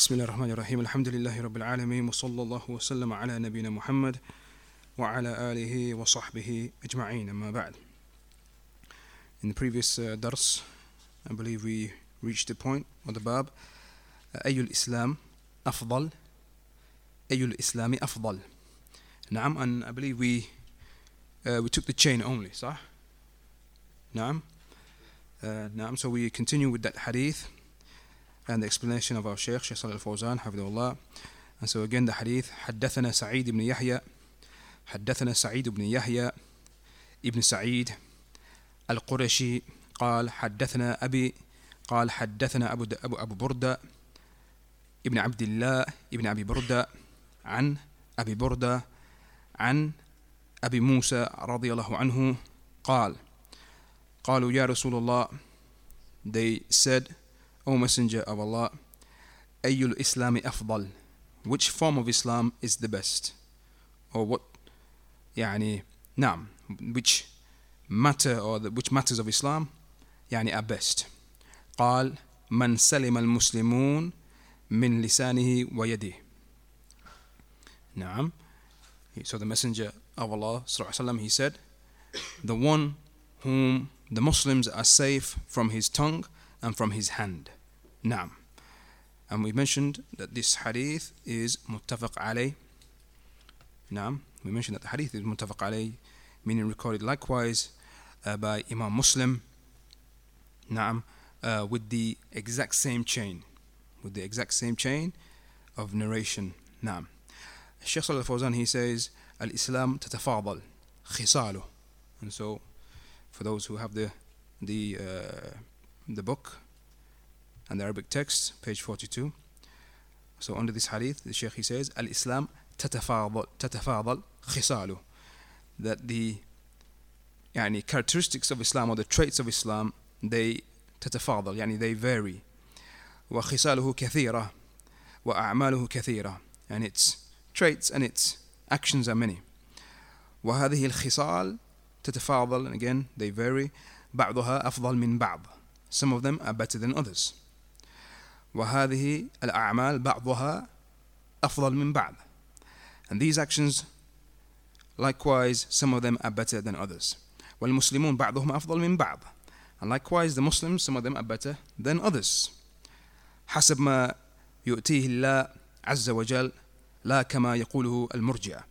بسم الله الرحمن الرحيم الحمد لله رب العالمين وصلى الله وسلم على نبينا محمد وعلى آله وصحبه أجمعين أما بعد In the previous uh, dars I believe we reached the point of the bab أي الإسلام أفضل أي الإسلام أفضل نعم and I believe we uh, we took the chain only صح نعم uh, نعم so we continue with that hadith. and the explanation of our Shaykh Shaykh Salih al-Fawzan حفظه and so again the hadith حدثنا سعيد بن يحيى حدثنا سعيد بن يحيى ابن سعيد القرشي قال حدثنا أبي قال حدثنا أبو, أبو, أبو بردة ابن عبد الله ابن أبي بردة عن أبي بردة عن أبي موسى رضي الله عنه قال قالوا يا رسول الله they said O Messenger of Allah أي الإسلام أفضل which form of Islam is the best or what يعني نعم which matter or the, which matters of Islam يعني are best قال من سلم المسلمون من لسانه ويده نعم so the messenger of Allah وسلم, he said the one whom the Muslims are safe from his tongue and from his hand Naam. And we mentioned that this hadith is muttafaq alay. Naam. We mentioned that the hadith is muttafaq alay, meaning recorded likewise uh, by Imam Muslim. Naam. Uh, with the exact same chain, with the exact same chain of narration. Naam. Sheikh Salah Fawzan he says, Al Islam tatafadal, khisalu. And so, for those who have the the uh, the book, and the Arabic text page 42 so under this hadith the Sheikh he says Al-Islam تتفاضل تتفاضل خصاله that the يعني characteristics of Islam or the traits of Islam they تتفاضل يعني they vary وخصاله كثيرة وأعماله كثيرة and its traits and its actions are many وهذه الخصال تتفاضل and again they vary بعضها أفضل من بعض some of them are better than others وهذه الأعمال بعضها أفضل من بعض and these actions likewise some of them are better than others والمسلمون بعضهم أفضل من بعض and likewise the Muslims some of them are better than others حسب ما يؤتيه الله عز وجل لا كما يقوله المرجئة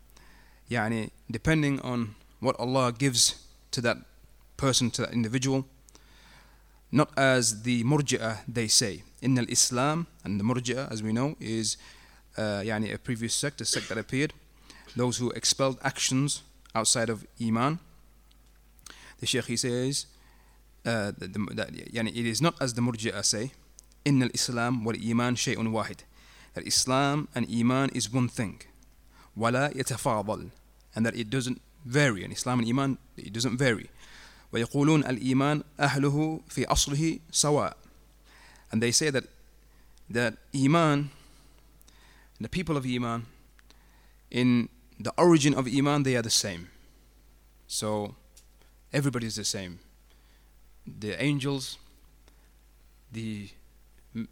يعني depending on what Allah gives to that person to that individual not as the Murji'ah they say. In al Islam, and the Murji'ah, as we know, is uh, yani a previous sect, a sect that appeared, those who expelled actions outside of Iman. The Shaykh he says, uh, that, the, that, yani it is not as the Murji'ah say, In al Islam wal Iman shay'un wahid. That Islam and Iman is one thing. Wala yatafadal. And that it doesn't vary. In Islam and Iman, it doesn't vary. ويقولون الإيمان أهله في أصله سواء and they say that that Iman the people of Iman in the origin of Iman they are the same so everybody is the same the angels the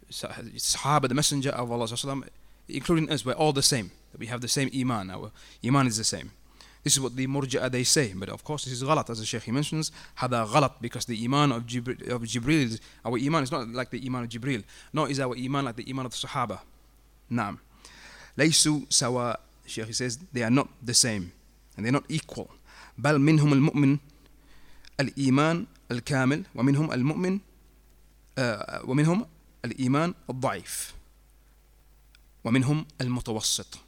Sahaba the messenger of Allah including us we're all the same we have the same Iman our Iman is the same this is what the murji'ah they say. But of course, this is ghalat, as the Shaykh mentions. Hada ghalat, because the iman of, Jibril, of Jibril, our iman is not like the iman of Jibril, nor is our iman like the iman of the Sahaba. Naam. Laysu sawa, the Shaykh says, they are not the same, and they're not equal. بل منهم المؤمن الإيمان الكامل ومنهم المؤمن ومنهم الإيمان الضعيف ومنهم المتوسط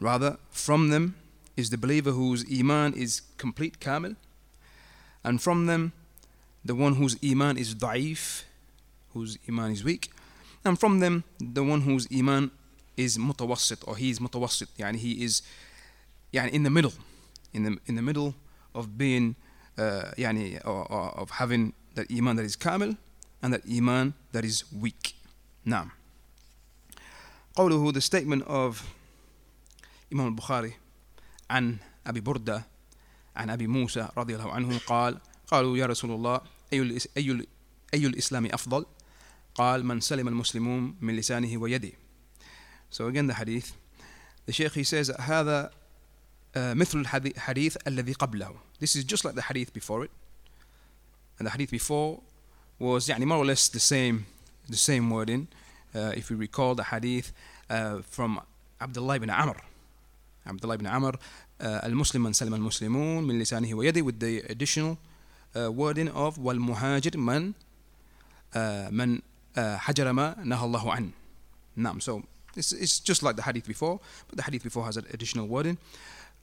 Rather, from them is the believer whose iman is complete kamil and from them the one whose iman is da'if whose iman is weak and from them the one whose iman is mutawassit or he is mutawassit yani he is yani in the middle in the in the middle of being uh, yani or, or of having that iman that is kamil and that iman that is weak now قوله the statement of Imam al-Bukhari عن أبي بردة عن أبي موسى رضي الله عنه قال قالوا يا رسول الله أي, أي, أي الإسلام أفضل قال من سلم المسلمون من لسانه ويده So again the hadith the Shaykh he says هذا مثل الحديث الذي قبله This is just like the hadith before it and the hadith before was يعني more or less the same the same wording uh, if we recall the hadith uh, from Abdullah ibn Amr Abdullah ibn Amr المسلم من سلم المسلمون من لسانه ويده with the additional uh, wording of والمهاجر من uh, من uh, حجر ما نهى الله عنه نعم so it's, it's just like the hadith before but the hadith before has an additional wording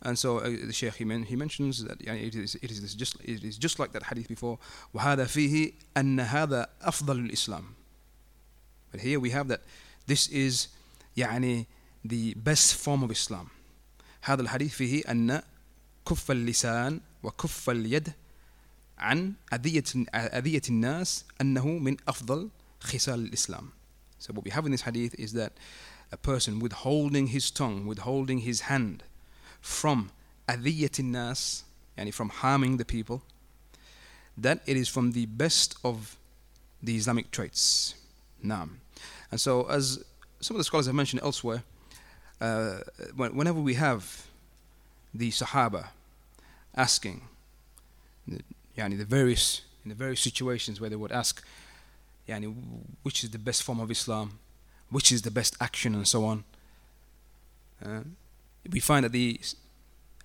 and so uh, the Shaykh he, men, he mentions that يعني it is, it is just it is just like that hadith before وهذا فيه أن هذا أفضل الإسلام but here we have that this is يعني the best form of Islam هذا الحديث فيه أن كف اللسان وكف اليد عن أذية أذية الناس أنه من أفضل خصال الإسلام. So what we have in this hadith is that a person withholding his tongue, withholding his hand from أذية الناس, يعني from harming the people, that it is from the best of the Islamic traits. Naam. And so as some of the scholars have mentioned elsewhere, uh, whenever we have the Sahaba asking, yani the various in the various situations where they would ask, yani which is the best form of Islam, which is the best action, and so on. Uh, we find that the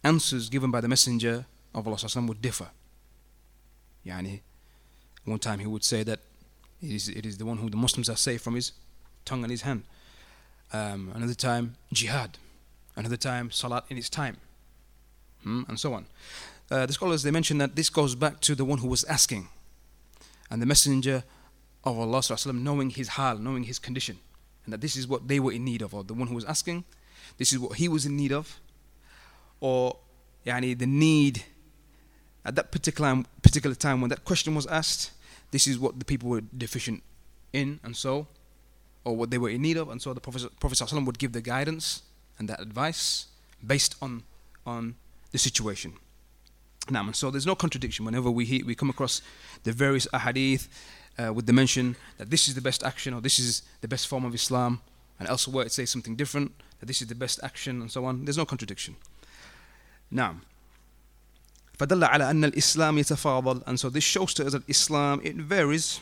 answers given by the Messenger of Allah would differ. Yani, one time he would say that it is, it is the one who the Muslims are safe from his tongue and his hand. Um, another time, jihad. Another time, salat in its time. Hmm, and so on. Uh, the scholars they mention that this goes back to the one who was asking, and the messenger of Allah وسلم, knowing his hal, knowing his condition, and that this is what they were in need of, or the one who was asking, this is what he was in need of, or yani, the need at that particular particular time when that question was asked, this is what the people were deficient in, and so, or what they were in need of, and so the Prophet Prophet would give the guidance and that advice based on on the situation. Now, so there's no contradiction whenever we hear, we come across the various ahadith uh, with the mention that this is the best action or this is the best form of Islam, and elsewhere it says something different that this is the best action and so on. There's no contradiction. Now, فدل على أن الإسلام يتفاضل and so this shows to us that Islam it varies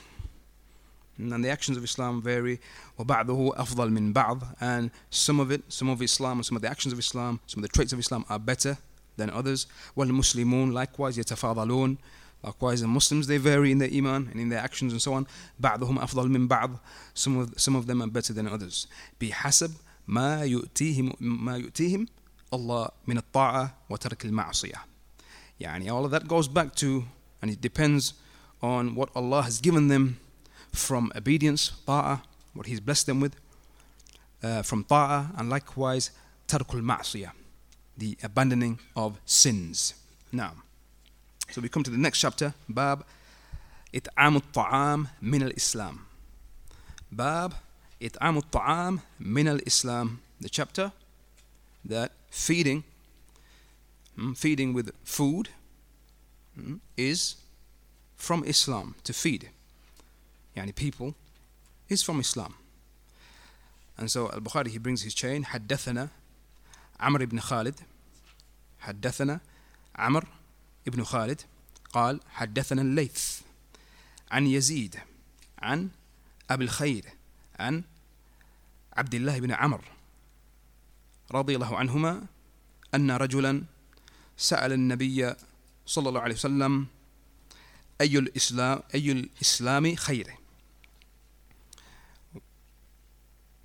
and the actions of Islam vary وبعضه أفضل من بعض and some of it some of Islam and some of the actions of Islam some of the traits of Islam are better than others. والمسلمون likewise يتفاضلون Likewise, the Muslims they vary in their iman and in their actions and so on. بعضهم أفضل من بعض. Some of some of them are better than others. بحسب ما يؤتيهم ما يؤتيهم الله من الطاعة وترك المعصية. يعني all of that goes back to and it depends on what Allah has given them from obedience, طاعة, what He's blessed them with, uh, from طاعة, and likewise ترك المعصية the abandoning of sins. Now, so we come to the next chapter, Bab إطعام الطعام من الإسلام. Bab إطعام الطعام من الإسلام. The chapter that feeding, mm, feeding with food, mm, is from Islam to feed. Yani people is from Islam. And so Al-Bukhari he brings his chain. حدثنا عمرو بن خالد. حدثنا عمرو بن خالد قال حدثنا الليث عن يزيد عن أبي الخير عن عبد الله بن عمرو رضي الله عنهما أن رجلا سأل النبي صلى الله عليه وسلم أي الإسلام أي الإسلام خير؟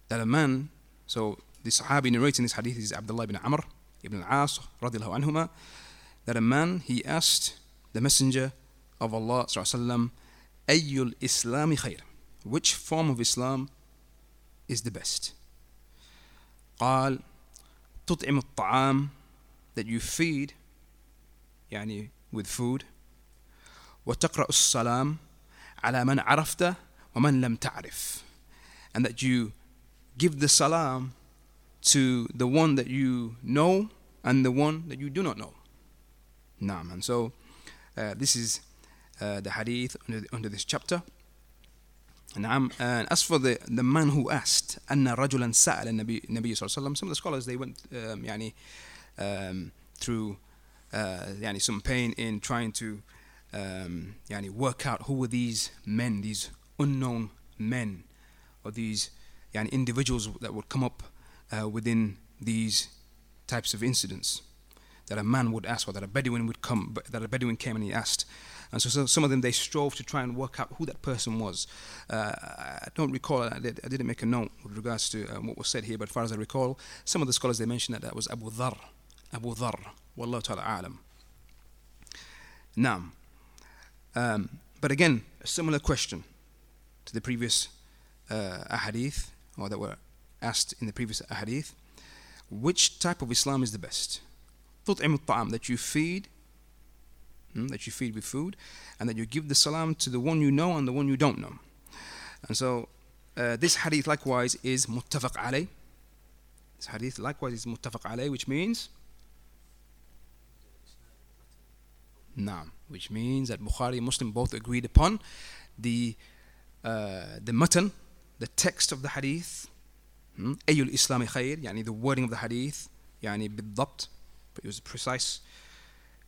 that a man so the Sahabi narrating this hadith is Abdullah ibn Amr ibn al-As radiallahu anhuma that a man he asked the messenger of Allah sallallahu ayyul islami khair which form of Islam is the best قال تطعم الطعام that you feed يعني with food وتقرأ السلام على من عرفت ومن لم تعرف and that you give the salam to the one that you know and the one that you do not know. Naam. And so uh, this is uh, the hadith under, under this chapter. نعم and as for the, the man who asked أن رجلا سأل النبي النبي صلى الله عليه وسلم some of the scholars they went um, يعني um, through uh, يعني some pain in trying to um, يعني work out who were these men these unknown men or these yani individuals that would come up uh, within these types of incidents that a man would ask or that a Bedouin would come, that a Bedouin came and he asked. And so, so some of them, they strove to try and work out who that person was. Uh, I don't recall, I, did, not make a note with regards to um, what was said here, but as far as I recall, some of the scholars, they mentioned that that was Abu Dhar, Abu Dhar, Wallahu ta'ala alam. Now, um, but again, a similar question to the previous uh, ahadith or that were asked in the previous hadith, which type of Islam is the best? that you feed, hmm, that you feed with food, and that you give the salam to the one you know and the one you don't know. And so uh, this hadith likewise is muttafaq alay. This hadith likewise is muttafaq alay, which means Naam, which means that Bukhari and Muslim both agreed upon the uh, the matn the text of the hadith. أي الإسلام خير يعني the wording of the hadith يعني بالضبط but it was precise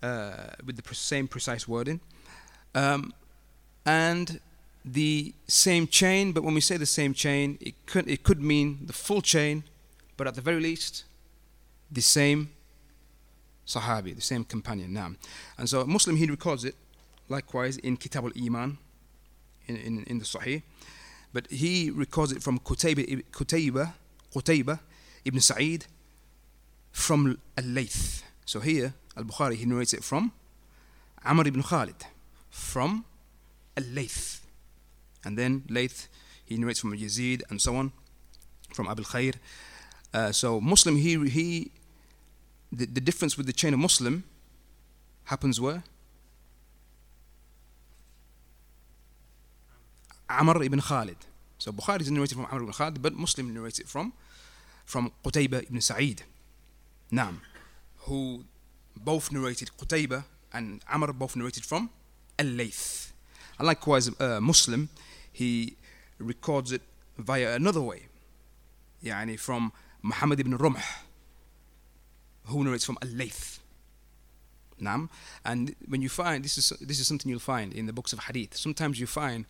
uh, with the same precise wording um, and the same chain but when we say the same chain it could it could mean the full chain but at the very least the same sahabi the same companion now and so Muslim he records it likewise in Kitab al-Iman in, in, in the Sahih but he records it from Qutayba, Qutayba, Qutayba ibn Sa'id from Al-Layth. So here, Al-Bukhari, he narrates it from Amr ibn Khalid, from Al-Layth. And then Layth, he narrates from Yazid and so on, from Abu Khair. Uh, so Muslim, he, he the, the difference with the chain of Muslim happens where? Amr ibn Khalid. So Bukhari is narrated from Amr ibn Khalid, but Muslim narrates it from from Qutayba ibn Sa'id. Naam. Who both narrated Qutayba and Amr both narrated from Al-Layth. And likewise, uh, Muslim, he records it via another way. Yani from Muhammad ibn Rumh, who narrates from Al-Layth. Naam. And when you find, this is, this is something you'll find in the books of Hadith. Sometimes you find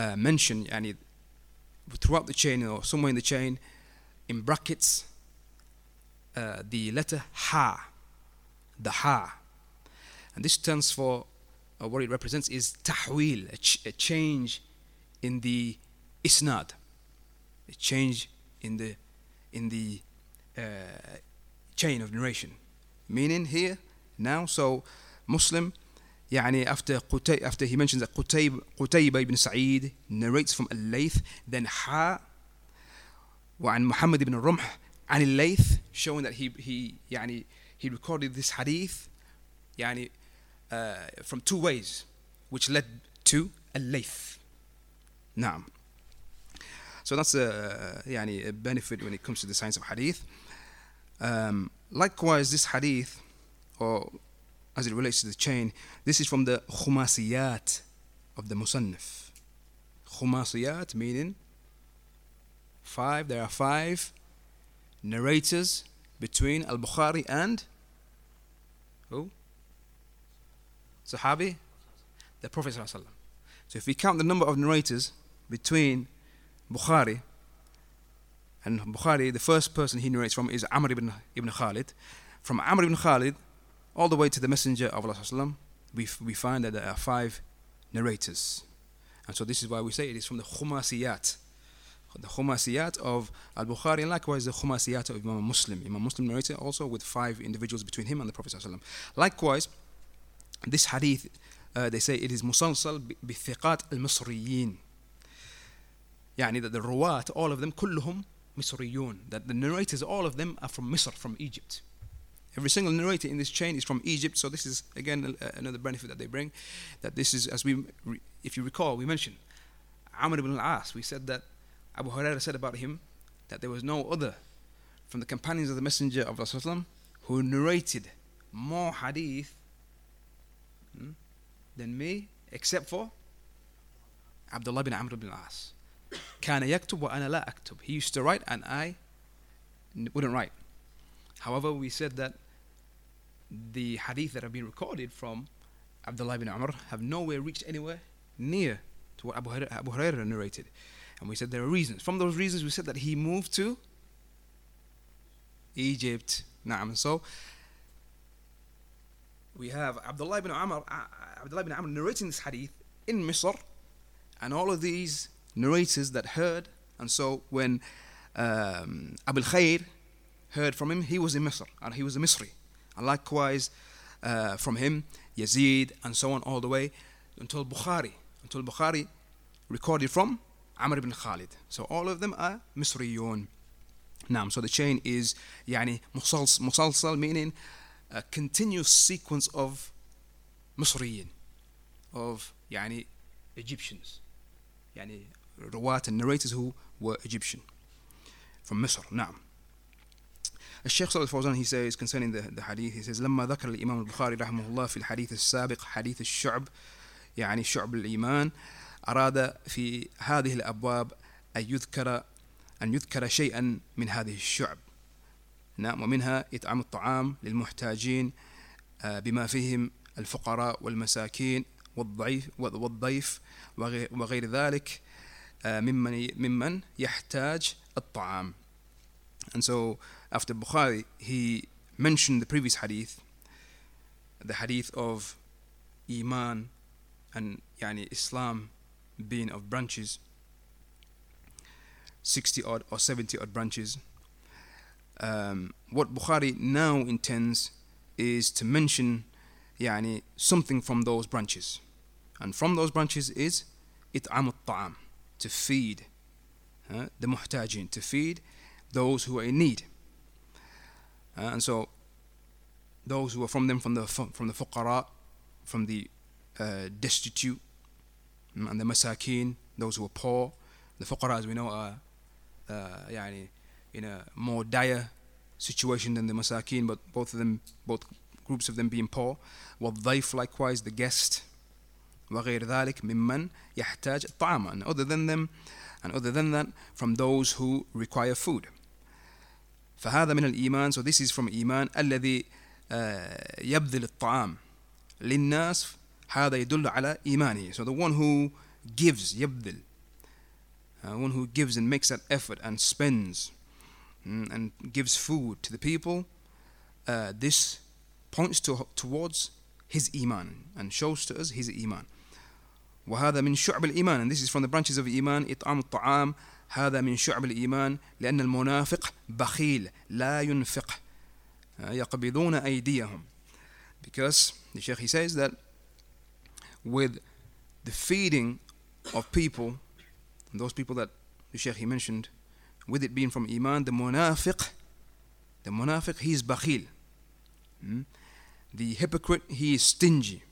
uh, mention yani, throughout the chain or somewhere in the chain in brackets uh, the letter ha the ha and this stands for uh, what it represents is tahwil a, ch- a change in the isnad a change in the in the uh, chain of narration. Meaning here now so muslim يعني after Qutay, after he mentions that Qutayb, Qutayba ibn Sa'id narrates from Al-Layth then Ha وعن محمد ibn Rumh عن الليث showing that he he يعني he recorded this hadith يعني uh, from two ways which led to الليث نعم so that's a يعني a benefit when it comes to the science of hadith um, likewise this hadith or as it relates to the chain this is from the khumasiyat of the musannif. Khumasiyat meaning five there are five narrators between al-bukhari and who? Sahabi? The prophet so if we count the number of narrators between bukhari and bukhari the first person he narrates from is amr ibn, ibn khalid. From amr ibn khalid all the way to the messenger of allah we, we find that there are five narrators and so this is why we say it is from the khumasiyat the Khumasiyat of Al Bukhari, and likewise the Khumasiyat of Imam Muslim. Imam Muslim narrated also with five individuals between him and the Prophet. Likewise, this hadith, uh, they say it is musalsal bithiqat al Misriyin. Yani that the ruwat, all of them, kulluhum Misriyun. That the narrators, all of them are from Misr, from Egypt. Every single narrator in this chain is from Egypt, so this is again another benefit that they bring. That this is, as we, if you recall, we mentioned Amr ibn al-As. We said that Abu Hurairah said about him that there was no other from the companions of the Messenger of Allah who narrated more hadith hmm, than me, except for Abdullah bin Amr ibn al-As. كان يكتب وأنا لا أكتب. He used to write and I wouldn't write. However, we said that the hadith that have been recorded from Abdullah ibn Umar have nowhere reached anywhere near to what Abu Hurairah, narrated. And we said there are reasons. From those reasons, we said that he moved to Egypt. Naam. So we have Abdullah ibn Umar, uh, Abdullah ibn Umar narrating this hadith in Misr, and all of these narrators that heard. And so when um, Abu Khair heard from him, he was in Misr, and he was a Misri. And likewise, uh, from him, Yazid, and so on, all the way until Bukhari, until Bukhari recorded from Amr ibn Khalid. So all of them are Misriyun. Naam. So the chain is يعني musalsal, meaning a continuous sequence of Misriyin, of يعني Egyptians, يعني روات and narrators who were Egyptian from Misr. نعم. الشيخ صالح الفوزان he says concerning the, the hadith he says لما ذكر الإمام البخاري رحمه الله في الحديث السابق حديث الشعب يعني شعب الإيمان أراد في هذه الأبواب أن يذكر أن يذكر شيئا من هذه الشعب. نعم ومنها إطعام الطعام للمحتاجين بما فيهم الفقراء والمساكين والضعيف والضيف وغير ذلك ممن ممن يحتاج الطعام. And so after Bukhari, he mentioned the previous hadith, the hadith of Iman and yani Islam being of branches, 60 odd or 70 odd branches. Um, what Bukhari now intends is to mention yani, something from those branches. And from those branches is it'am ta'am, to feed uh, the muhtajin, to feed those who are in need. uh, and so those who are from them from the from the fuqara from the uh, destitute and the masakin those who are poor the fuqara as we know are uh, يعني in a more dire situation than the masakin but both of them both groups of them being poor والضيف likewise the guest وغير ذلك ممن يحتاج الطعام and other than them and other than that from those who require food فهذا من الإيمان so this is from إيمان الذي يبذل الطعام للناس هذا يدل على إيمانه so the one who gives يبذل uh, one who gives and makes that effort and spends mm, and gives food to the people uh, this points to, towards his iman and shows to us his iman وهذا من شعب الإيمان and this is from the branches of iman إطعام الطعام هذا من شعب الإيمان لأن المنافق بخيل لا ينفق يقبضون أيديهم because the Sheikh he says that with the feeding of people those people that the Sheikh he mentioned with it being from Iman the munafiq the munafiq he is bakhil hmm? the hypocrite he is stingy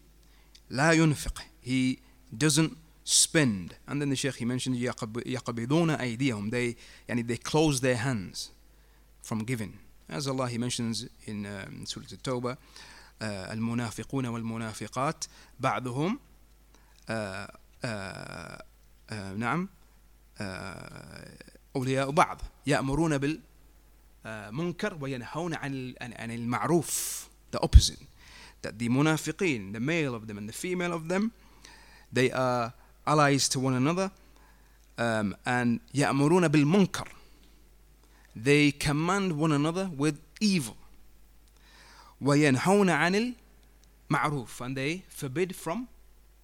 لا ينفق he doesn't spend and then the Sheikh he mentioned يقبضون أيديهم they يعني they close their hands from giving as Allah he mentions in um, Surah At-Tawbah uh, المنافقون والمنافقات بعضهم uh, uh, نعم أولياء بعض يأمرون بالمنكر وينهون عن عن المعروف the opposite that the munafiqeen the male of them and the female of them they are allies to one another um, and يأمرون بالمنكر they command one another with evil وينهون عن المعروف and they forbid from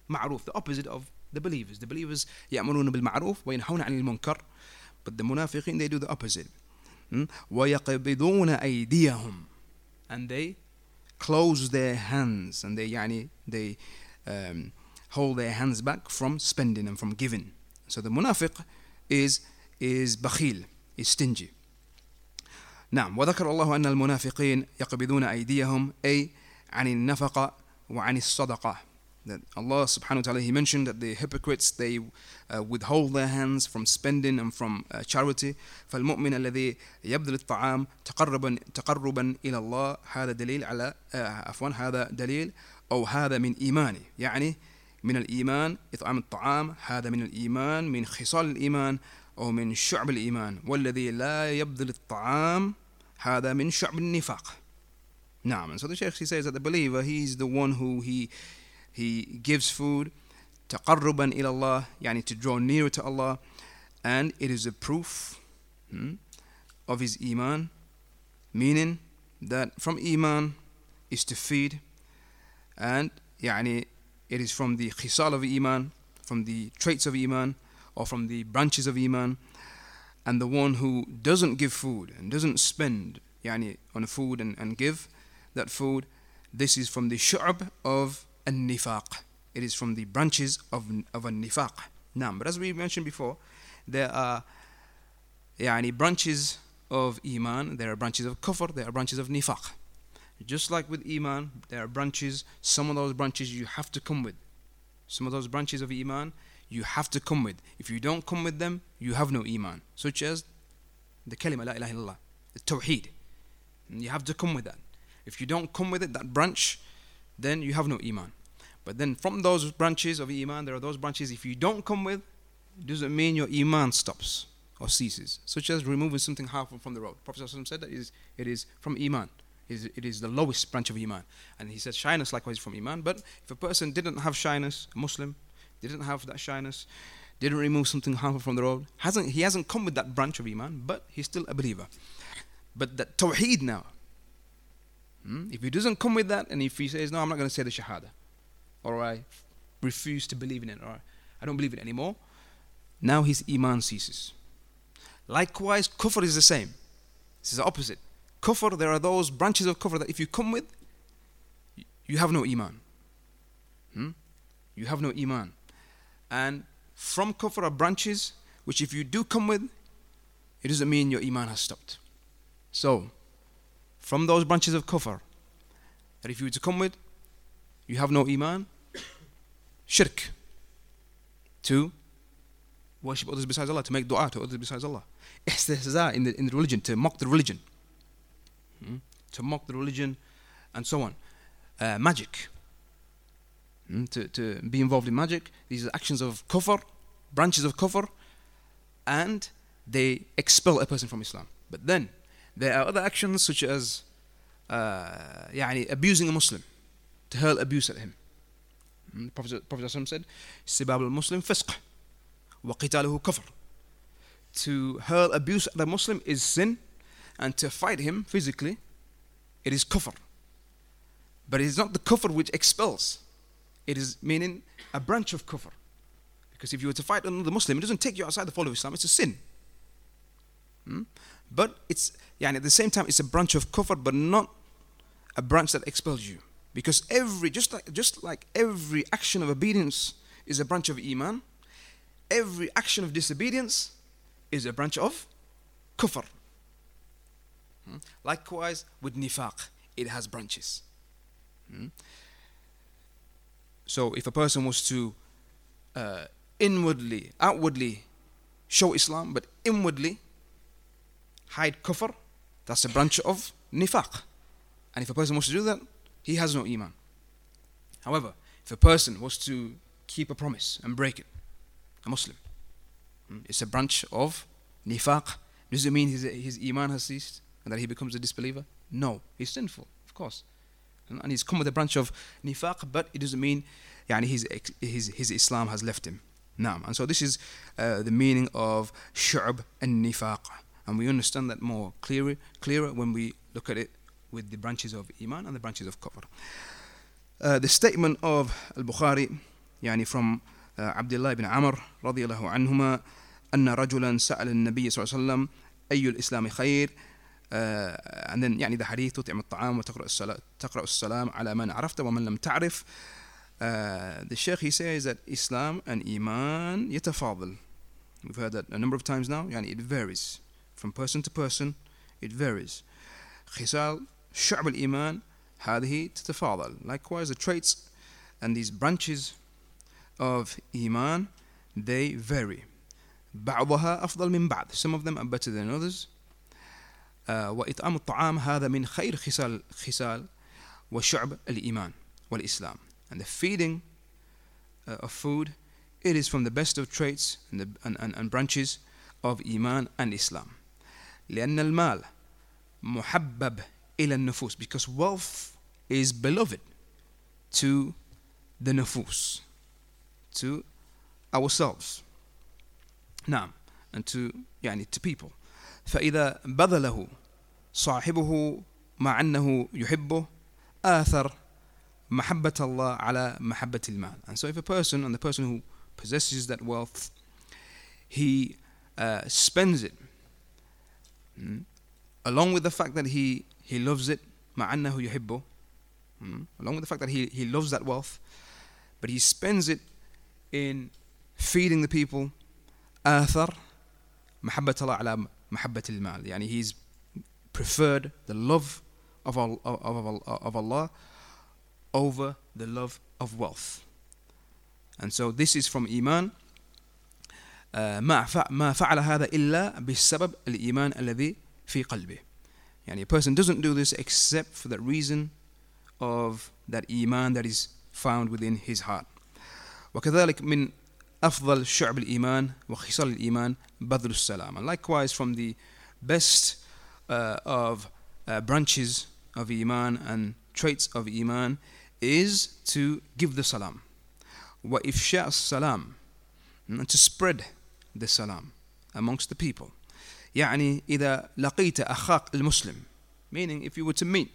معروف the opposite of the believers the believers يأمرون بالمعروف وينهون عن المنكر but the munafiqin they do the opposite ويقبضون أيديهم and they close their hands and they يعني they um, hold their hands back from spending and from giving so the munafiq is is bakhil is stingy نعم وذكر الله أن المنافقين يقبضون أيديهم أي عن النفقة وعن الصدقة that Allah subhanahu wa ta'ala he mentioned that the hypocrites they uh, withhold their hands from spending and from uh, charity فالمؤمن الذي يبذل الطعام تقربا تقربا إلى الله هذا دليل على uh, عفوا هذا دليل أو هذا من إيمانه يعني من الإيمان إطعام الطعام هذا من الإيمان من خصال الإيمان أو من شعب الإيمان والذي لا يبذل الطعام هذا من شعب النفاق نعم so the Shaykh he says that the believer he is the one who he he gives food تقربا إلى الله يعني to draw nearer to Allah and it is a proof hmm, of his iman meaning that from iman is to feed and يعني It is from the khisal of Iman, from the traits of Iman, or from the branches of Iman. And the one who doesn't give food and doesn't spend yani, on food and, and give that food, this is from the shu'ab of an nifaq. It is from the branches of, of an nifaq. Now, but as we mentioned before, there are yani, branches of Iman, there are branches of kufr, there are branches of nifaq just like with iman there are branches. Some of those branches you have to come with. Some of those branches of iman you have to come with. If you don't come with them you have no iman. Such as the kalima la ilaha illallah the tawheed. You have to come with that. If you don't come with it that branch then you have no iman. But then from those branches of iman there are those branches if you don't come with it doesn't mean your iman stops or ceases. Such as removing something harmful from the road. Prophet said that is, it is from iman it is the lowest branch of iman. And he said shyness likewise from iman. But if a person didn't have shyness a muslim didn't have that shyness didn't remove something harmful from the road hasn't he hasn't come with that branch of iman but he's still a believer. But that tawheed now hmm? if he doesn't come with that and if he says no i'm not going to say the shahada or i refuse to believe in it or i don't believe it anymore now his iman ceases. Likewise kufr is the same. This is the opposite kufr there are those branches of kufr that if you come with you have no iman. Hmm? you have no iman. And from kufr are branches which if you do come with it doesn't mean your iman has stopped. So from those branches of kufr that if you were to come with you have no iman shirk. To worship others besides Allah to make dua to others besides Allah. Istihza in the, in the religion to mock the religion hmm? to mock the religion and so on uh, magic Hmm? to, to be involved in magic. These are actions of kufr, branches of kufr, and they expel a person from Islam. But then there are other actions such as uh, يعني abusing a Muslim, to hurl abuse at him. Hmm? The Prophet, Prophet said, "Sibab al-Muslim fisq, wa qitaluhu kufr." To hurl abuse at a Muslim is sin, and to fight him physically, it is kufr. But it is not the kufr which expels. It is meaning a branch of kufr. Because if you were to fight another Muslim, it doesn't take you outside the fold of Islam, it's a sin. Hmm? But it's, yeah, and at the same time, it's a branch of kufr, but not a branch that expels you. Because every, just like, just like every action of obedience is a branch of iman, every action of disobedience is a branch of kufr. Hmm? Likewise with nifaq, it has branches. Hmm? So if a person was to uh, inwardly, outwardly show Islam, but inwardly hide kufr, that's a branch of nifaq. And if a person was to do that, he has no iman. However, if a person was to keep a promise and break it, a Muslim, hmm, it's a branch of nifaq. Does it mean his, his iman has ceased and that he becomes a disbeliever? No, he's sinful, of course and he's come with a branch of nifaq, but it doesn't mean yani his, his, his Islam has left him. Naam. And so this is uh, the meaning of shu'b and nifaq. And we understand that more clearer, clearer when we look at it with the branches of iman and the branches of kufr. Uh, the statement of Al-Bukhari يعني from uh, عبد الله بن عمر رضي الله عنهما أن رجلا سأل النبي صلى الله عليه وسلم أي الإسلام خير and then يعني the hadith تطعم الطعام وتقرأ السلام, تقرأ السلام على من عرفت ومن لم تعرف uh, the Sheikh he says that Islam and Iman يتفاضل we've heard that a number of times now يعني it varies from person to person it varies خصال شعب الإيمان هذه تتفاضل likewise the traits and these branches of Iman they vary بعضها أفضل من بعض some of them are better than others وإطعام الطعام هذا من خير خصال خصال وشعب الإيمان والإسلام and the feeding uh, of food, it is from the best of traits and, the, and, and, and branches of Iman and Islam. لأن المال محبب إلى النفوس because wealth is beloved to the nufus, to ourselves. نعم and to يعني to people. فإذا بذله صاحبه مع أنه يحبه آثر محبة الله على محبة المال. And so if a person and the person who possesses that wealth, he uh, spends it mm, along with the fact that he, he loves it مع أنه يحبه mm, along with the fact that he, he loves that wealth but he spends it in feeding the people آثر محبة الله على محبة المال يعني he's preferred the love of, of, of, of Allah over the love of wealth and so this is from Iman ما ما فعل هذا إلا بسبب الإيمان الذي في قلبه يعني a person doesn't do this except for the reason of that iman that is found within his heart وكذلك من أفضل شعب الإيمان وخصال الإيمان بذل السلام and likewise from the best uh, of uh, branches of Iman and traits of Iman is to give the salam وإفشاء السلام and to spread the salam amongst the people يعني إذا لقيت أخاك المسلم meaning if you were to meet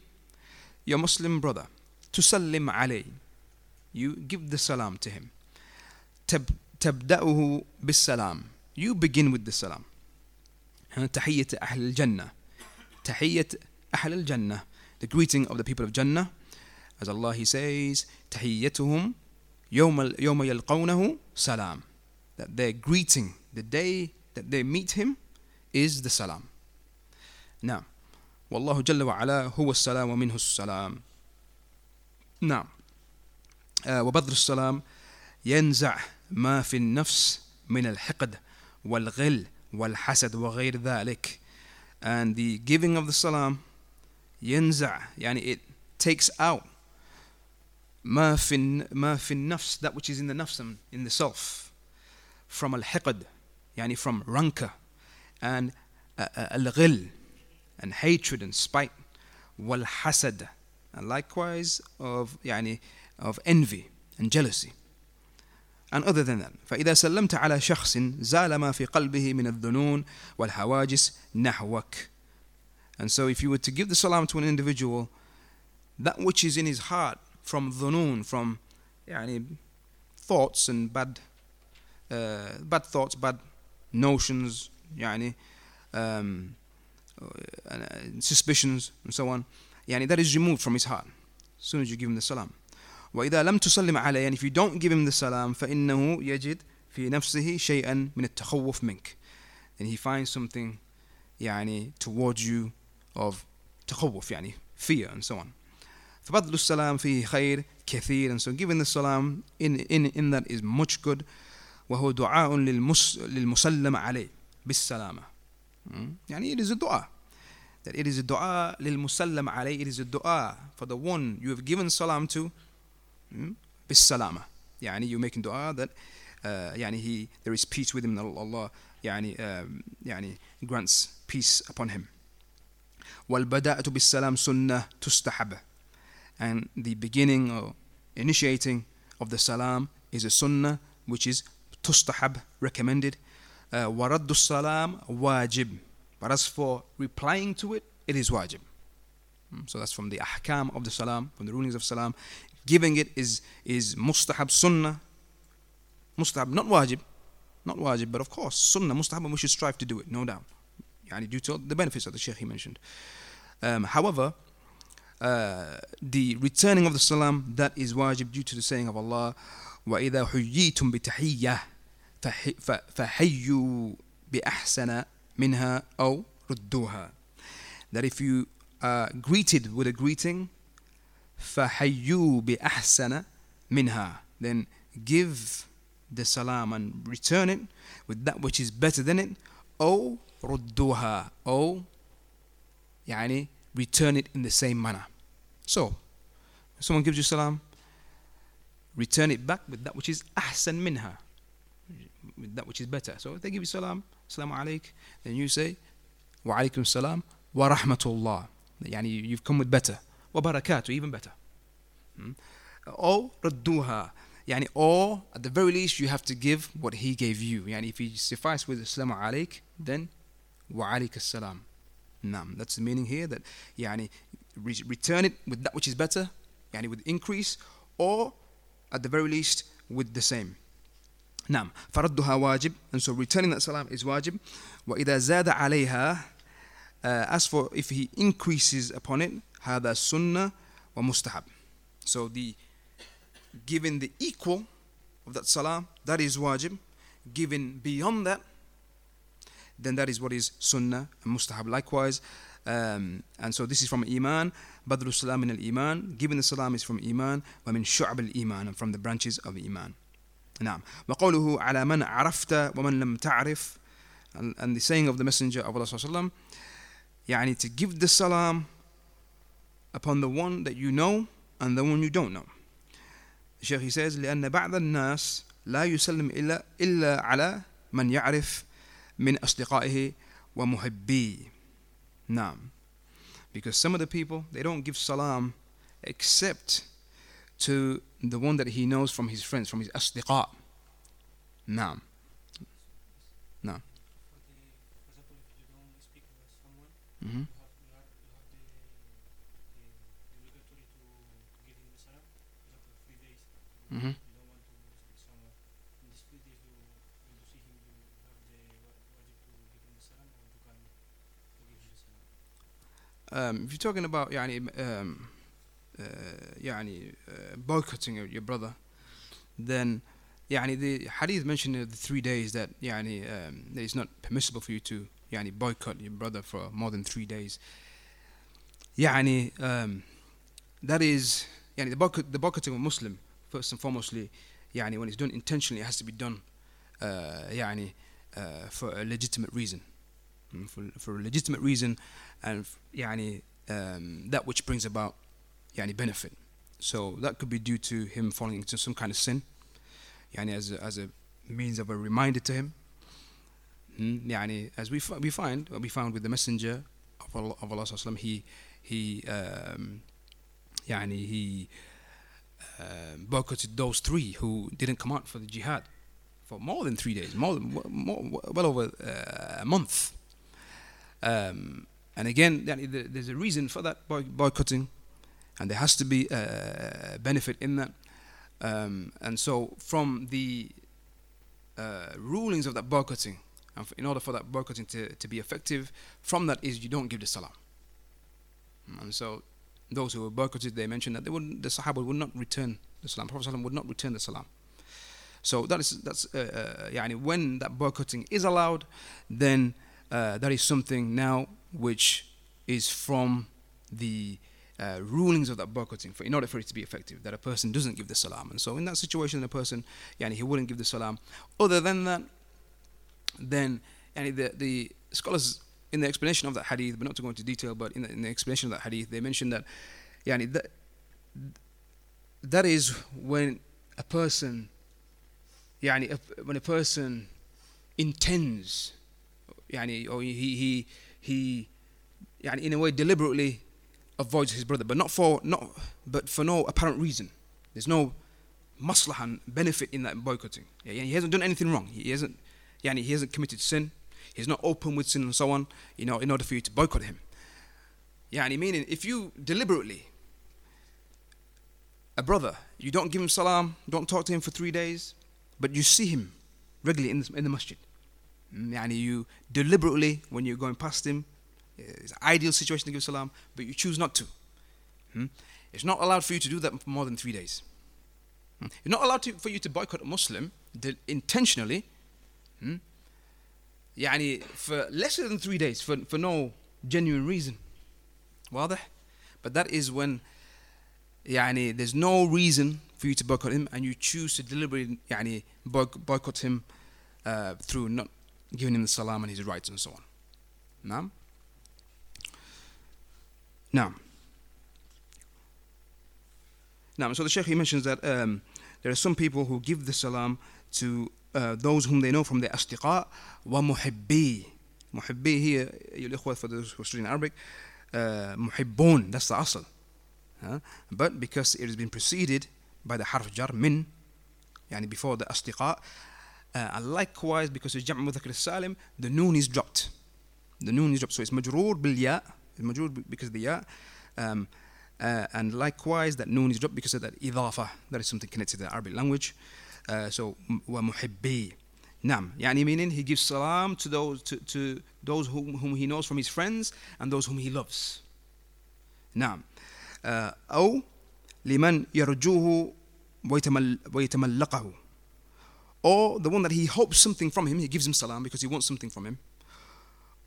your Muslim brother تسلم عليه you give the salam to him تب تبدأه بالسلام you begin with the salam تحية أهل الجنة تحية أهل الجنة the greeting of the people of Jannah as Allah he says تحيتهم يوم يوم يلقونه سلام that their greeting the day that they meet him is the salam نعم والله جل وعلا هو السلام ومنه السلام نعم آه وبذل السلام ينزع ما في النفس من الحقد والغل والحسد وغير ذلك and the giving of the salam ينزع يعني it takes out ما في ما في النفس that which is in the nafs in the self from الحقد يعني from rancor and uh, الغل and hatred and spite والحسد and likewise of يعني of envy and jealousy and other than that فإذا سلمت على شخص زال ما في قلبه من الظنون والهواجس نحوك and so if you were to give the salam to an individual that which is in his heart from dhunun from يعني thoughts and bad uh, bad thoughts bad notions يعني um, uh, suspicions and so on يعني that is removed from his heart as soon as you give him the salam وإذا لم تسلم عليه يعني if you don't give him the salam فإنه يجد في نفسه شيئا من التخوف منك and he finds something يعني towards you of تخوف يعني fear and so on فبذل السلام فيه خير كثير and so giving the salam in, in, in that is much good وهو دعاء للمس للمسلم عليه بالسلامة يعني it is a dua that it is a dua للمسلم عليه it is a dua for the one you have given salam to بالسلامة يعني you making dua that uh, يعني he there is peace with him Allah يعني uh, يعني grants peace upon him والبداءة بالسلام سنة تستحب and the beginning or initiating of the salam is a sunnah which is tustahab recommended uh, ورد السلام واجب but as for replying to it it is wajib so that's from the ahkam of the salam from the rulings of salam giving it is is mustahab sunnah mustahab not wajib not wajib but of course sunnah mustahab and we should strive to do it no doubt yani due to the benefits that the sheikh he mentioned um, however uh, the returning of the salam that is wajib due to the saying of Allah وإذا حييتم بتحية فحيوا بأحسن منها أو ردوها that if you are greeted with a greeting فحيوا بأحسن منها then give the salam and return it with that which is better than it أو ردوها أو يعني return it in the same manner so someone gives you salam return it back with that which is ahsan minha, with that which is better. So if they give you salam, salam alaik, then you say, wa alaikum salam, wa rahmatullah. Yani you've come with better. Wa barakatuh, even better. Hmm? Or radduha. Yani, or at the very least, you have to give what he gave you. Yani, if he suffice with Assalamu alaik, then wa alaik salam. Nam. That's the meaning here that yani, re- return it with that which is better, yani with increase, or at the very least with the same. Nam. فردها واجب and so returning that salam is wajib. وإذا زاد عليها uh, as for if he increases upon it هذا sunnah ومستحب. So the giving the equal of that salam, that is wajib. Giving beyond that, then that is what is sunnah and mustahab. Likewise, um, and so this is from iman. Badru salam min al iman. Giving the salam is from iman. ومن شعب الإيمان and from the branches of iman. نعم. وقوله على من عرفت ومن لم تعرف and, and the saying of the Messenger of Allah صلى الله عليه وسلم يعني to give the salam upon the one that you know and the one you don't know. الشيخ he says لأن بعض الناس لا يسلم إلا إلا على من يعرف من أصدقائه ومحبيه نعم because some of the people they don't give salam except to the one that he knows from his friends from his أصدقاء نعم نعم mm-hmm. Mm-hmm. Um, if you're talking about يعني um, uh, يعني uh, boycotting your brother, then يعني the hadith mentioned the three days that يعني um, that it's not permissible for you to يعني boycott your brother for more than three days. يعني um, that is يعني the boycott, the boycotting of a Muslim first and foremostly يعني when it's done intentionally it has to be done uh, يعني uh, for a legitimate reason for, for a legitimate reason and يعني um, that which brings about يعني benefit so that could be due to him falling into some kind of sin يعني as a, as a means of a reminder to him يعني as we we find we found with the messenger of Allah, of Allah he he um, يعني he uh, boycotted those three who didn't come out for the jihad for more than three days, more, than, more well over uh, a month. Um, and again, there's a reason for that boy- boycotting, and there has to be a benefit in that. Um, and so, from the uh, rulings of that boycotting, and in order for that boycotting to, to be effective, from that is you don't give the salam. And so, those who were boycotted, they mentioned that they would, the Sahaba would not return the salam. Prophet Prophet would not return the salam. So that is that's uh, uh, when that boycotting is allowed, then uh, that is something now which is from the uh, rulings of that boycotting for, in order for it to be effective that a person doesn't give the salam and so in that situation the person yani he wouldn't give the salam other than that then yani the, the scholars in the explanation of that hadith, but not to go into detail, but in the, in the explanation of that hadith, they mentioned that, yani, that, that is when a person, yani, a, when a person intends, yani, or he, he, he yani, in a way deliberately avoids his brother, but not for, not, but for no apparent reason. There's no maslahan benefit in that boycotting. Yeah, he hasn't done anything wrong. He hasn't, yani, he hasn't committed sin he's not open with sin and so on, you know, in order for you to boycott him. Yeah, and he meaning if you deliberately, a brother, you don't give him salam, don't talk to him for three days, but you see him regularly in the, in the masjid. Mm, yani you deliberately, when you're going past him, eh, it's an ideal situation to give salam, but you choose not to. Hmm? It's not allowed for you to do that for more than three days. Hmm? It's not allowed to, for you to boycott a Muslim intentionally, hmm? Yani for less than three days, for, for no genuine reason. واضح? But that is when يعني there's no reason for you to boycott him and you choose to deliberately يعني boycott him uh, through not giving him the salam and his rights and so on نعم نعم نعم so the Sheikh he mentions that um, there are some people who give the salam to uh, those whom they know from their astiqa wa muhibbi. Muhibbi here, ikhwah for those who are studying Arabic, uh, that's the asl. But because it has been preceded by the harf jar min, yani before the astiqa, uh, and likewise because it's jam' mudhakr salim, the noon is dropped. The noon is dropped, so it's majroor bil ya, majroor because of the ya. Um, uh, and likewise, that noon is dropped because of that idafa. That is something connected to the Arabic language. Uh, so, ومحبي. Nam. Yani meaning he gives salam to those to, to those whom, whom he knows from his friends and those whom he loves. Nam. Uh, أو لمن يرجوه ويتملقه. Or the one that he hopes something from him, he gives him salam because he wants something from him.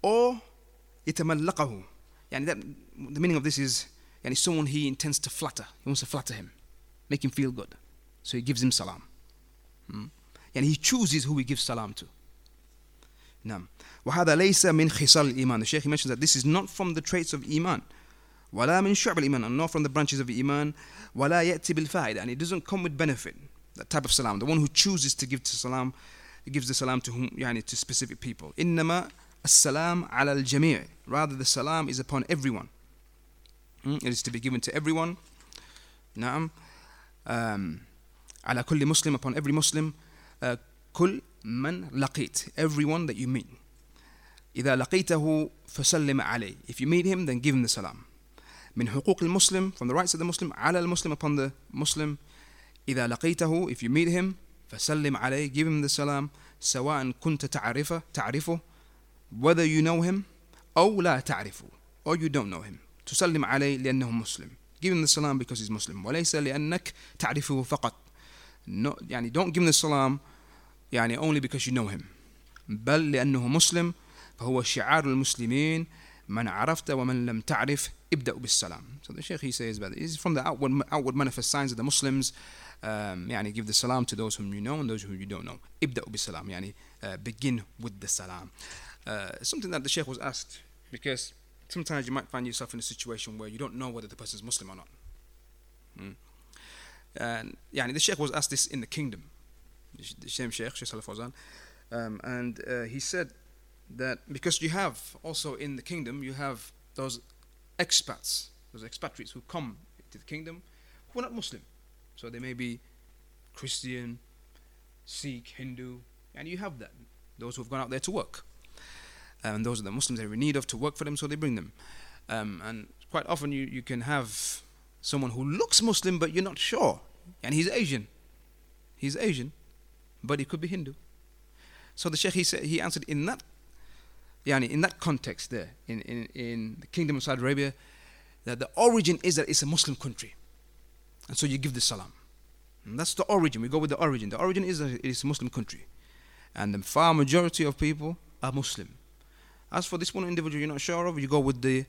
Or يتملقه. Yani that, the meaning of this is and someone he intends to flatter. He wants to flatter him, make him feel good. So he gives him salam. Hmm? And he chooses who he gives salam to. نعم وهذا ليس من خصال الإيمان The Shaykh mentions that this is not from the traits of Iman ولا من شعب الإيمان and not from the branches of Iman ولا يأتي بالفائدة and it doesn't come with benefit that type of salam the one who chooses to give to salam gives the salam to whom يعني to specific people إنما السلام على الجميع rather the salam is upon everyone Hmm? It is to be given to everyone. نعم. Um, على كل مسلم upon every Muslim. Uh, كل من لقيت. Everyone that you meet. إذا لقيته فسلم عليه. If you meet him, then give him the salam. من حقوق المسلم from the rights of the Muslim على المسلم upon the Muslim. إذا لقيته if you meet him فسلم عليه give him the salam سواء كنت تعرفه تعرفه whether you know him أو لا تعرفه or you don't know him تسلم عليه لأنه مسلم give him the salam because he's Muslim وليس لأنك تعرفه فقط no, يعني don't give him the salam يعني only because you know him بل لأنه مسلم فهو شعار المسلمين من عرفت ومن لم تعرف ابدأ بالسلام so the Sheikh he says that is from the outward, outward manifest signs of the Muslims um, يعني give the salam to those whom you know and those whom you don't know ابدأ بالسلام يعني uh, begin with the salam uh, something that the Sheikh was asked because sometimes you might find yourself in a situation where you don't know whether the person is Muslim or not. Mm. And yeah, the Sheikh was asked this in the kingdom, the same Sheikh, Sheikh Fawzan, um, and uh, he said that because you have also in the kingdom, you have those expats, those expatriates who come to the kingdom who are not Muslim. So they may be Christian, Sikh, Hindu, and you have that. Those who have gone out there to work and those are the Muslims they're in need of to work for them, so they bring them. Um, and quite often you, you can have someone who looks Muslim, but you're not sure, and he's Asian. He's Asian, but he could be Hindu. So the Sheikh he said he answered in that, yani in that context there in, in, in the Kingdom of Saudi Arabia, that the origin is that it's a Muslim country, and so you give the salam. And that's the origin. We go with the origin. The origin is that it is a Muslim country, and the far majority of people are Muslim. As for this one individual you're not sure of, you go with the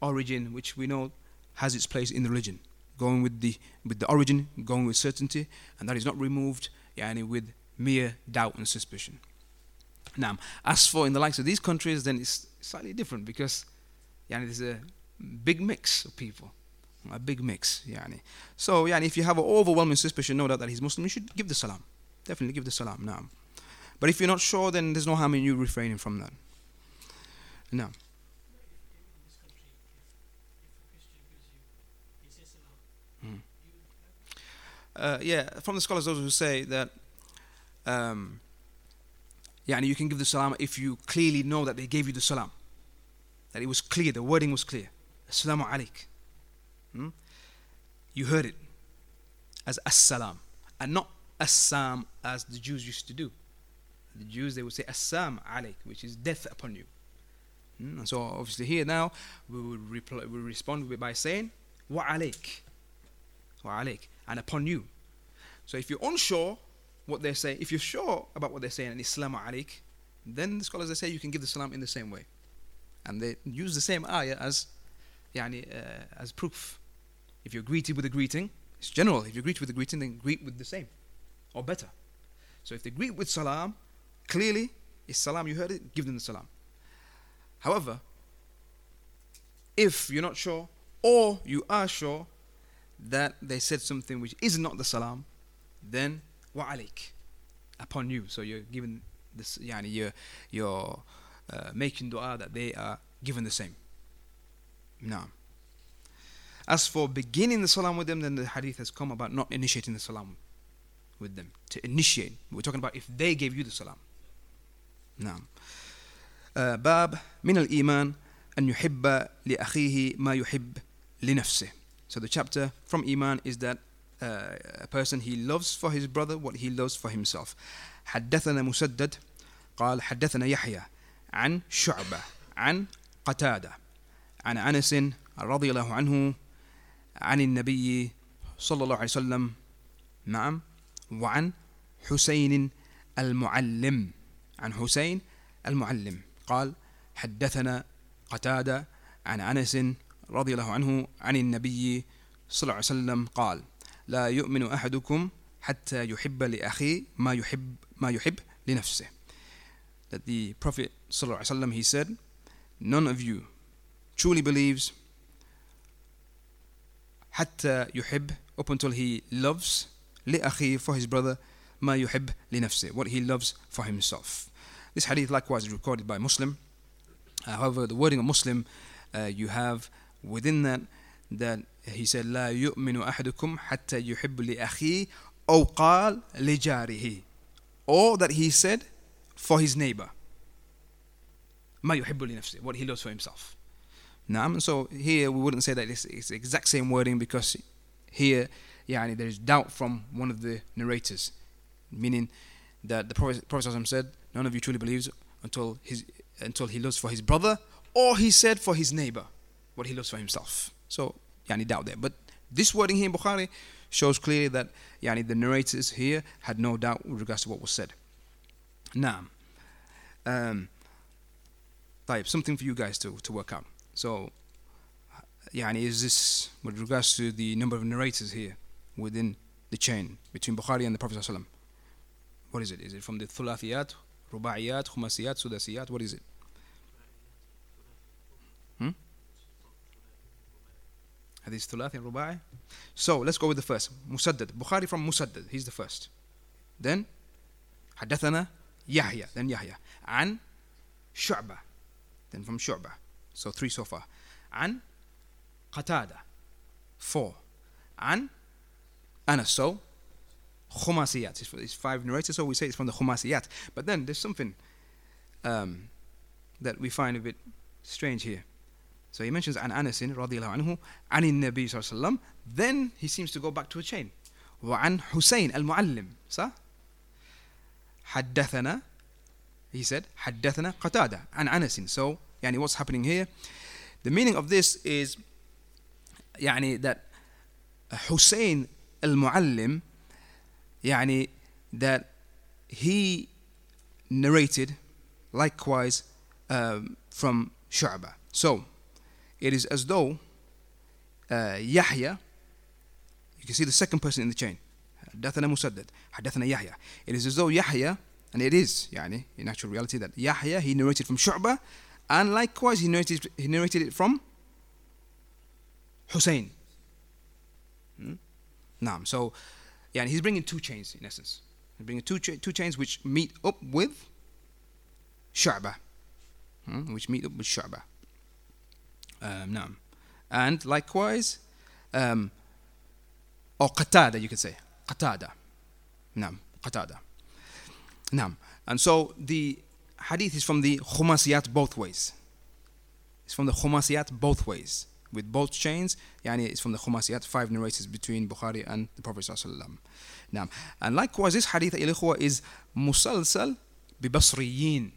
origin, which we know has its place in the religion. Going with the with the origin, going with certainty, and that is not removed, yani with mere doubt and suspicion. Now, as for in the likes of these countries, then it's slightly different because yani, there's a big mix of people. A big mix, yani. So, yani, if you have an overwhelming suspicion, no doubt that he's Muslim, you should give the salam. Definitely give the salam now. But if you're not sure, then there's no harm in you refraining from that. No. Uh, yeah, from the scholars, those who say that, um, yeah, and you can give the salam if you clearly know that they gave you the salam, that it was clear, the wording was clear. Assalamu alaik. Hmm? You heard it as as-salam, and not assam as the Jews used to do. The Jews they would say assam alaik, which is death upon you. Mm, so obviously here now we will reply, we respond by saying wa alaik, wa alaik, and upon you. So if you're unsure what they're saying, if you're sure about what they're saying and Islam alaik, then the scholars they say you can give the salam in the same way, and they use the same ayah as, yani, uh, as proof. If you're greeted with a greeting, it's general. If you greet with a greeting, then greet with the same, or better. So if they greet with salam, clearly it's salam. You heard it. Give them the salam. However, if you're not sure or you are sure that they said something which is not the salam, then وعليك upon you so you're given this يعني you're, you're uh, making dua that they are given the same now as for beginning the salam with them then the hadith has come about not initiating the salam with them to initiate we're talking about if they gave you the salam نعم uh, باب من الإيمان أن يحب لأخيه ما يحب لنفسه so the chapter from Iman is that uh, a person he loves for his brother what he loves for himself. حدثنا مسدد قال حدثنا يحيى عن شعبة عن قتادة عن أنس رضي الله عنه عن النبي صلى الله عليه وسلم نعم وعن حسين المعلم عن حسين المعلم. قال حدثنا قتادة عن أنس رضي الله عنه عن النبي صلى الله عليه وسلم قال لا يؤمن أحدكم حتى يحب لأخيه ما يحب ما يحب لنفسه that the Prophet صلى الله عليه وسلم he said none of you truly believes حتى يحب up until he loves لأخيه for his brother ما يحب لنفسه what he loves for himself this hadith likewise is recorded by Muslim uh, however the wording of Muslim uh, you have within that that he said لا يؤمن أحدكم حتى يحب لأخيه أو قال لجاره or that he said for his neighbor ما يحب لنفسه what he loves for himself نعم and so here we wouldn't say that it's, it's the exact same wording because here يعني there is doubt from one of the narrators meaning that the Prophet, Prophet said none of you truly believes until his until he loves for his brother or he said for his neighbor what he looks for himself. So, yani doubt there. But this wording here in Bukhari shows clearly that yani the narrators here had no doubt with regards to what was said. Now, um, type something for you guys to, to work out. So, yani is this with regards to the number of narrators here within the chain between Bukhari and the Prophet What is it? Is it from the Thulathiyat, Rubaiyat, Khumasiyat, Sudasiyat? What is it? Hmm? Hadith thulathi and rubai so let's go with the first Musaddad Bukhari from Musaddad he's the first then حدثنا يحيى then Yahya عن شعبة then from شعبة so three so far عن قتادة four عن Anas so خماسيات it's five narrators so we say it's from the خماسيات but then there's something um, that we find a bit strange here so he mentions عن أنس رضي الله عنه عن النبي صلى الله عليه وسلم then he seems to go back to a chain وعن حسين المعلم صح حدثنا he said حدثنا قتادة عن أنس so يعني what's happening here the meaning of this is يعني that حسين المعلم يعني that he narrated likewise um, from Shu'bah so it is as though uh, Yahya you can see the second person in the chain حدثنا مسدد حدثنا يحيى it is as though Yahya and it is يعني in actual reality that Yahya he narrated from Shu'bah and likewise he narrated, he narrated it from Hussein hmm? Naam. So yeah, he's bringing two chains in essence he's bringing two, cha- two chains which meet up with Shu'bah hmm? which meet up with Shu'bah um, Naam. and likewise um, or Qatada you could say Qatada Naam. Qatada Naam. And so the hadith is from the Khumasiyat both ways. It's from the Khumasiyat both ways. With both chains, yani it's from the Khumasiyat, five narrators between Bukhari and the Prophet. Sallallahu Naam. And likewise, this hadith ikhwa is musalsal bi Basriyin.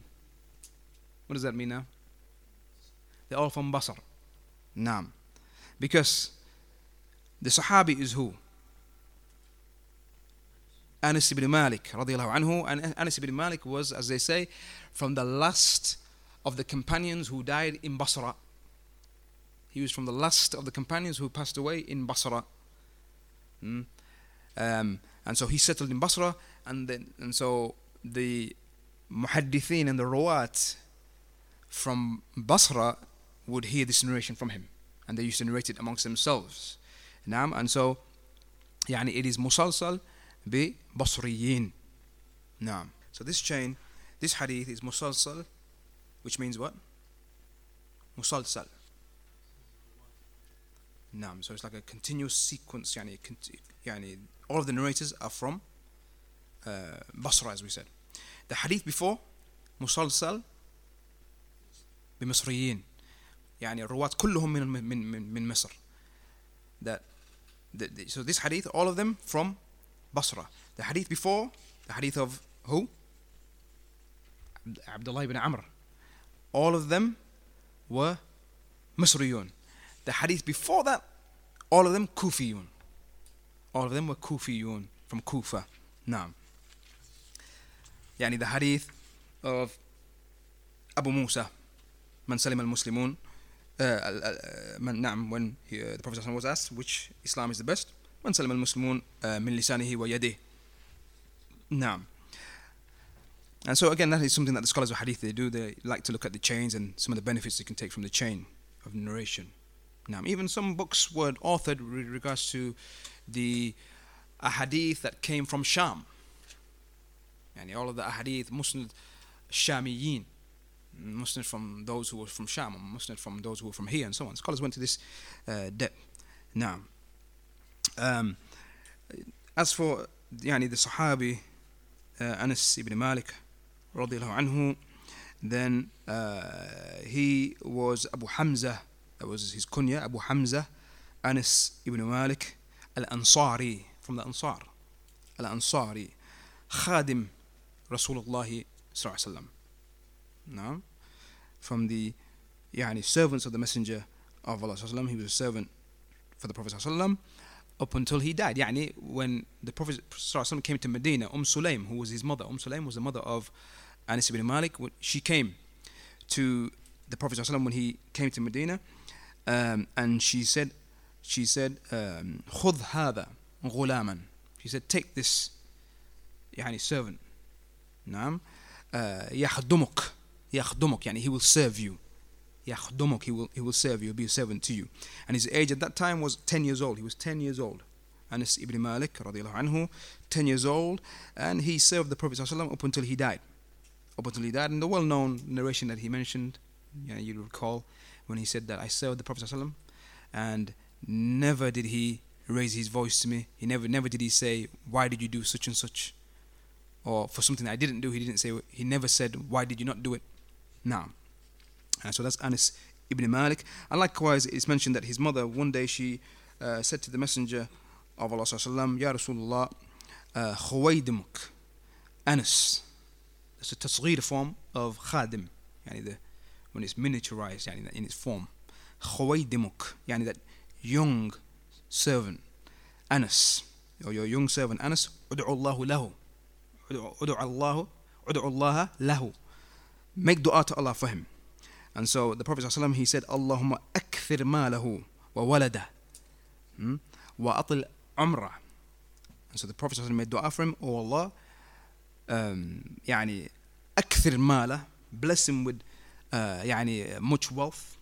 What does that mean now? They're all from Basr. Naam. Because the Sahabi is who? Anas ibn Malik anhu and Anas ibn Malik was as they say from the last of the companions who died in Basra he was from the last of the companions who passed away in Basra hmm? um, and so he settled in Basra and then and so the muhaddithin and the rawat from Basra would hear this narration from him and they used to narrate it amongst themselves and so يعني it is musalsal ببصريين نعم so this chain this hadith is musalsal which means what musalsal نعم so it's like a continuous sequence يعني يعني all of the narrators are from uh, Basra as we said the hadith before مسلسل بمصريين يعني الرواة كلهم من من من, من مصر that the, the, so this hadith all of them from Basra the hadith before the hadith of who Abdullah ibn Amr all of them were مصريون the hadith before that all of them Kufiyun all of them were Kufiyun from Kufa نعم يعني the hadith of Abu Musa من سلم المسلمون uh, من نعم when he, uh, the Prophet was asked which Islam is the best من سلم المسلمون uh, من لسانه ويده نعم and so again that is something that the scholars of hadith they do they like to look at the chains and some of the benefits they can take from the chain of narration now even some books were authored with regards to the ahadith that came from Sham and all of the ahadith Muslim Shamiyin Muslims from those who were from Sham, Muslims from those who were from here, and so on. Scholars went to this uh, depth. Now, um, as for yani, the Sahabi uh, Anas ibn Malik, radiallahu anhu, then uh, he was Abu Hamza, that was his kunya, Abu Hamza, Anas ibn Malik al Ansari, from the Ansar, al Ansari, Khadim Rasulullah صلى الله عليه وسلم No? From the يعني, servants of the Messenger of Allah وسلم, he was a servant for the Prophet وسلم, up until he died. يعني, when the Prophet وسلم, came to Medina, Umm Sulaim, who was his mother, Umm Sulaim was the mother of Anas ibn Malik, she came to the Prophet وسلم, when he came to Medina, um, and she said, she said, um, خذ هذا غلاما. She said, take this يعني servant. نعم. Uh, يخدمك يخدمك يعني he will serve you يخدمك he will, he will serve you be a servant to you and his age at that time was 10 years old he was 10 years old Anas ibn Malik radiallahu anhu 10 years old and he served the Prophet ﷺ up until he died up until he died and the well-known narration that he mentioned you, know, you recall when he said that I served the Prophet ﷺ and never did he raise his voice to me he never never did he say why did you do such and such or for something I didn't do he didn't say he never said why did you not do it now, uh, so that's Anas ibn Malik. And likewise, it's mentioned that his mother, one day she uh, said to the Messenger of Allah, sallam, Ya Rasulullah, uh, Khuwaydimuk, Anas. It's a tasghir form of khadim, yani the, when it's miniaturized yani in its form. Khuwaydimuk, yani that young servant, Anas, or your young servant Anas, ud'u Allahu lahu. Ud'u Allahu, ud'u Allah lahu make dua to Allah for him. And so the Prophet ﷺ, he said, Allahumma akthir malahu wa walada hmm? wa atil umrah. And so the Prophet ﷺ made dua for him, Oh Allah, um, يعني akthir mala, bless him with uh, يعني much wealth,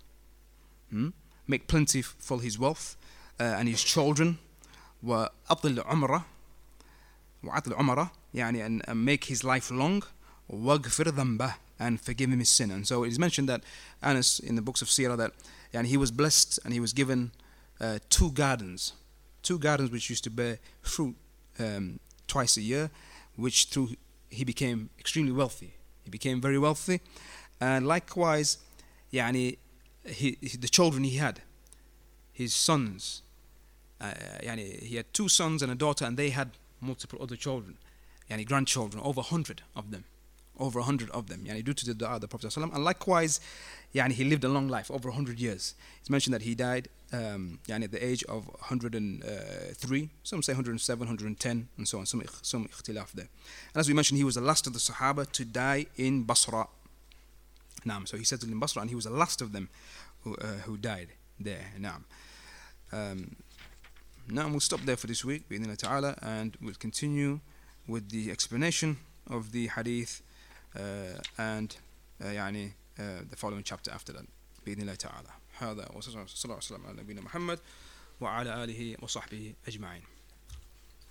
hmm? make plenty for his wealth uh, and his children, wa atil umrah, wa atil umrah, يعني and, and make his life long, waghfir dhanbah and forgive him his sin. And so it is mentioned that Anas in the books of Sirah that and he was blessed and he was given uh, two gardens, two gardens which used to bear fruit um, twice a year, which through he became extremely wealthy. He became very wealthy, and likewise, yani, he, he the children he had, his sons, uh, yani, he had two sons and a daughter, and they had multiple other children, yani grandchildren, over hundred of them over a hundred of them, yani due to the dua of the Prophet. And likewise, yani he lived a long life, over a hundred years. It's mentioned that he died um, yani at the age of 103, some say 107, 110, and so on, some, some ikhtilaf there. And as we mentioned, he was the last of the Sahaba to die in Basra. Naam, so he settled in Basra, and he was the last of them who, uh, who died there. Naam. Um, now we'll stop there for this week, ta'ala, and we'll continue with the explanation of the hadith uh, and uh, يعني uh, the following chapter after that بإذن الله تعالى. هذا وصلى الله وسلم على نبينا محمد وعلى آله وصحبه أجمعين.